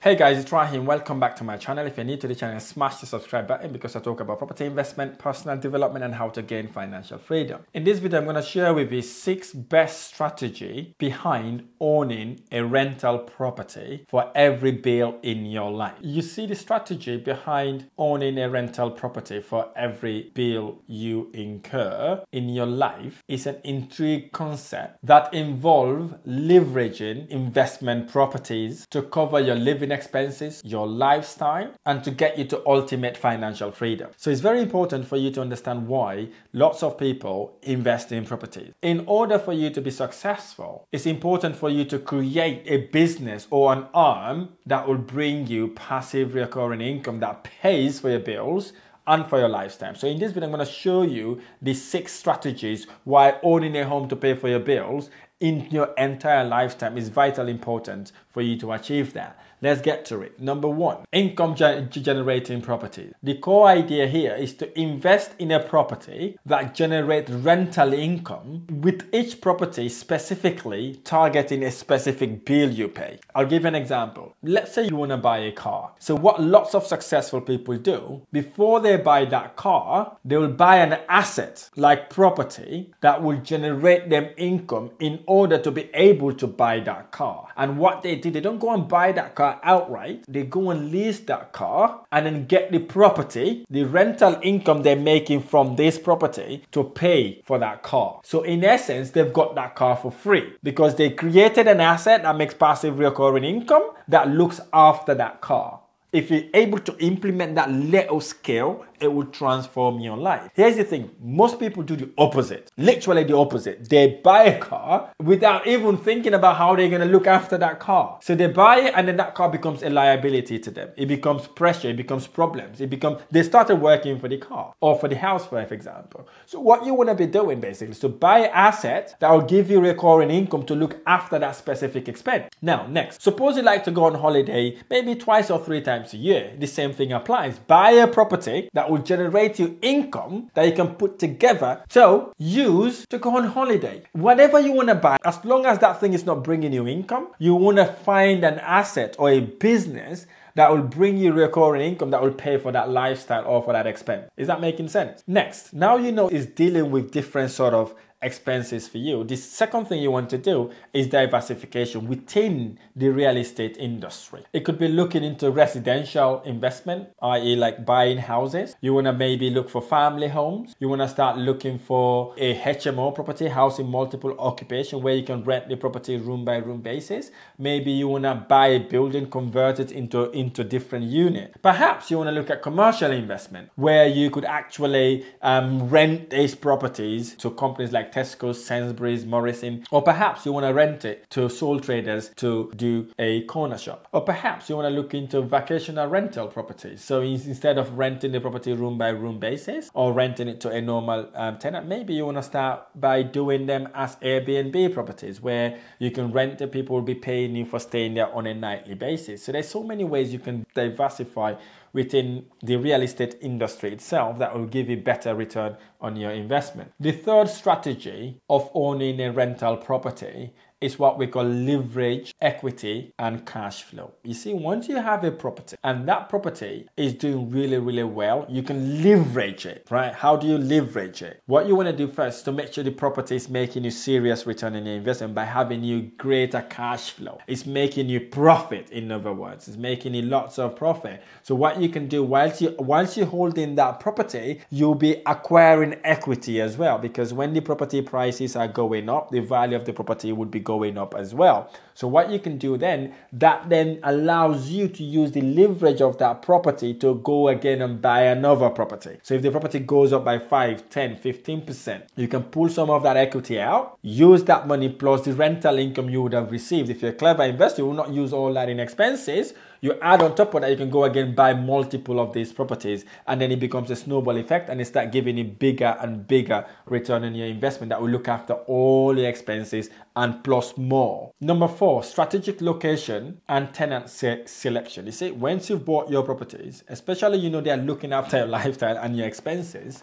Hey guys, it's Rahim. Welcome back to my channel. If you're new to the channel, smash the subscribe button because I talk about property investment, personal development, and how to gain financial freedom. In this video, I'm going to share with you six best strategy behind owning a rental property for every bill in your life. You see the strategy behind owning a rental property for every bill you incur in your life is an intrigue concept that involve leveraging investment properties to cover your living living expenses, your lifestyle, and to get you to ultimate financial freedom. So it's very important for you to understand why lots of people invest in properties. In order for you to be successful, it's important for you to create a business or an arm that will bring you passive recurring income that pays for your bills and for your lifestyle. So in this video, I'm going to show you the six strategies why owning a home to pay for your bills in your entire lifetime is vitally important for you to achieve that. Let's get to it. Number one, income generating property. The core idea here is to invest in a property that generates rental income with each property specifically targeting a specific bill you pay. I'll give an example. Let's say you want to buy a car. So what lots of successful people do before they buy that car, they will buy an asset like property that will generate them income in order to be able to buy that car. And what they do, they don't go and buy that car car outright, they go and lease that car and then get the property, the rental income they're making from this property to pay for that car. So in essence, they've got that car for free because they created an asset that makes passive recurring income that looks after that car. If you're able to implement that little skill it will transform your life. Here's the thing most people do the opposite, literally the opposite. They buy a car without even thinking about how they're going to look after that car. So they buy it, and then that car becomes a liability to them. It becomes pressure, it becomes problems. It becomes they started working for the car or for the house, for example. So what you want to be doing basically is to buy assets that will give you recurring income to look after that specific expense. Now, next, suppose you like to go on holiday maybe twice or three times a year. The same thing applies. Buy a property that will generate you income that you can put together. So use to go on holiday. Whatever you want to buy, as long as that thing is not bringing you income, you want to find an asset or a business that will bring you recurring income that will pay for that lifestyle or for that expense. Is that making sense? Next, now you know is dealing with different sort of expenses for you. The second thing you want to do is diversification within the real estate industry. It could be looking into residential investment, i.e., like buying houses. You want to maybe look for family homes. You want to start looking for a HMO property, housing multiple occupation, where you can rent the property room by room basis. Maybe you want to buy a building, convert it into, into different units. Perhaps you want to look at commercial investment, where you could actually um, rent these properties to companies like like Tesco, Sainsbury's, Morrison, or perhaps you want to rent it to sole traders to do a corner shop, or perhaps you want to look into vacational rental properties. So instead of renting the property room by room basis or renting it to a normal um, tenant, maybe you want to start by doing them as Airbnb properties where you can rent the people will be paying you for staying there on a nightly basis. So there's so many ways you can diversify within the real estate industry itself that will give you better return on your investment. The third strategy of owning a rental property is what we call leverage, equity, and cash flow. You see, once you have a property and that property is doing really, really well, you can leverage it, right? How do you leverage it? What you want to do first to make sure the property is making you serious return on your investment by having you greater cash flow. It's making you profit, in other words. It's making you lots of profit. So what you can do whilst you whilst you're holding that property, you'll be acquiring equity as well because when the property prices are going up, the value of the property would be going up as well. So what you can do then, that then allows you to use the leverage of that property to go again and buy another property. So if the property goes up by 5, 10, 15%, you can pull some of that equity out, use that money plus the rental income you would have received. If you're a clever investor, you will not use all that in expenses you add on top of that, you can go again buy multiple of these properties, and then it becomes a snowball effect, and it start giving you bigger and bigger return on your investment that will look after all your expenses and plus more. Number four, strategic location and tenant se- selection. You see, once you've bought your properties, especially you know they're looking after your lifestyle and your expenses.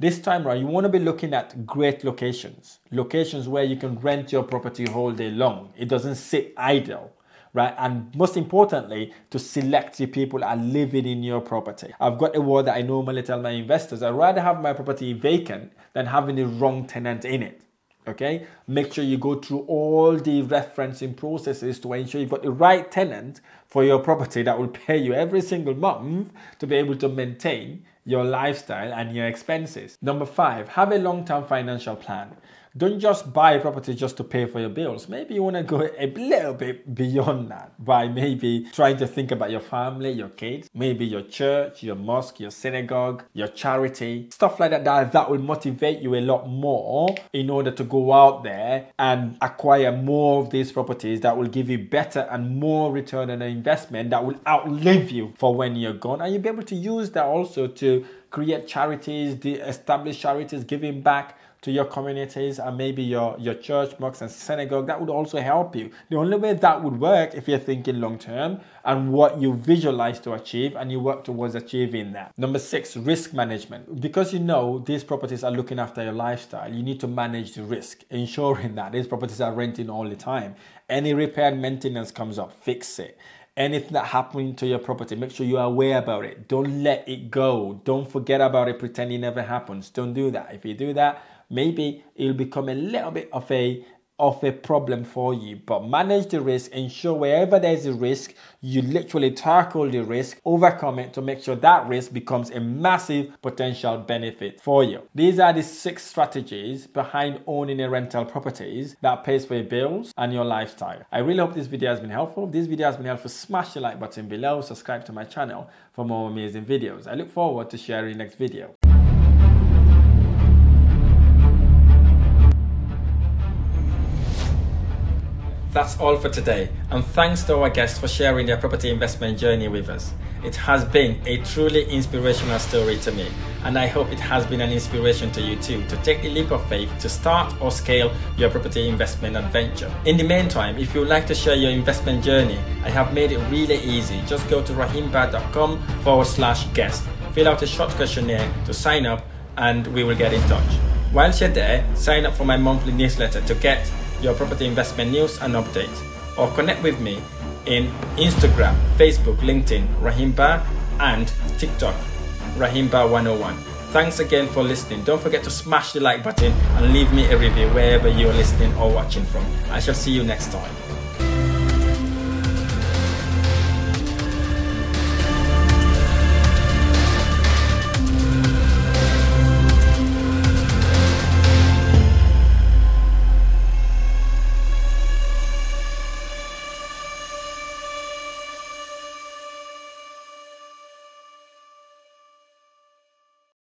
This time around, you want to be looking at great locations, locations where you can rent your property all day long. It doesn't sit idle right? And most importantly, to select the people that are living in your property. I've got a word that I normally tell my investors I'd rather have my property vacant than having the wrong tenant in it. Okay, make sure you go through all the referencing processes to ensure you've got the right tenant for your property that will pay you every single month to be able to maintain your lifestyle and your expenses. Number five, have a long term financial plan. Don't just buy property just to pay for your bills. Maybe you want to go a little bit beyond that by maybe trying to think about your family, your kids, maybe your church, your mosque, your synagogue, your charity, stuff like that, that that will motivate you a lot more in order to go out there and acquire more of these properties that will give you better and more return on investment that will outlive you for when you're gone. And you'll be able to use that also to create charities, the established charities, giving back to your communities and maybe your, your church, mosques, and synagogue, that would also help you. The only way that would work if you're thinking long term and what you visualize to achieve and you work towards achieving that. Number six, risk management. Because you know these properties are looking after your lifestyle, you need to manage the risk, ensuring that these properties are renting all the time. Any repair and maintenance comes up, fix it anything that happened to your property, make sure you're aware about it. Don't let it go. Don't forget about it, pretend it never happens. Don't do that. If you do that, maybe it'll become a little bit of a of a problem for you but manage the risk ensure wherever there's a risk you literally tackle the risk overcome it to make sure that risk becomes a massive potential benefit for you. These are the six strategies behind owning a rental properties that pays for your bills and your lifestyle. I really hope this video has been helpful. If this video has been helpful. Smash the like button below. Subscribe to my channel for more amazing videos. I look forward to sharing next video That's all for today, and thanks to our guests for sharing their property investment journey with us. It has been a truly inspirational story to me, and I hope it has been an inspiration to you too to take the leap of faith to start or scale your property investment adventure. In the meantime, if you would like to share your investment journey, I have made it really easy. Just go to rahimba.com forward slash guest, fill out a short questionnaire to sign up, and we will get in touch. Whilst you're there, sign up for my monthly newsletter to get your property investment news and updates, or connect with me in Instagram, Facebook, LinkedIn, Rahimba, and TikTok, Rahimba101. Thanks again for listening. Don't forget to smash the like button and leave me a review wherever you're listening or watching from. I shall see you next time.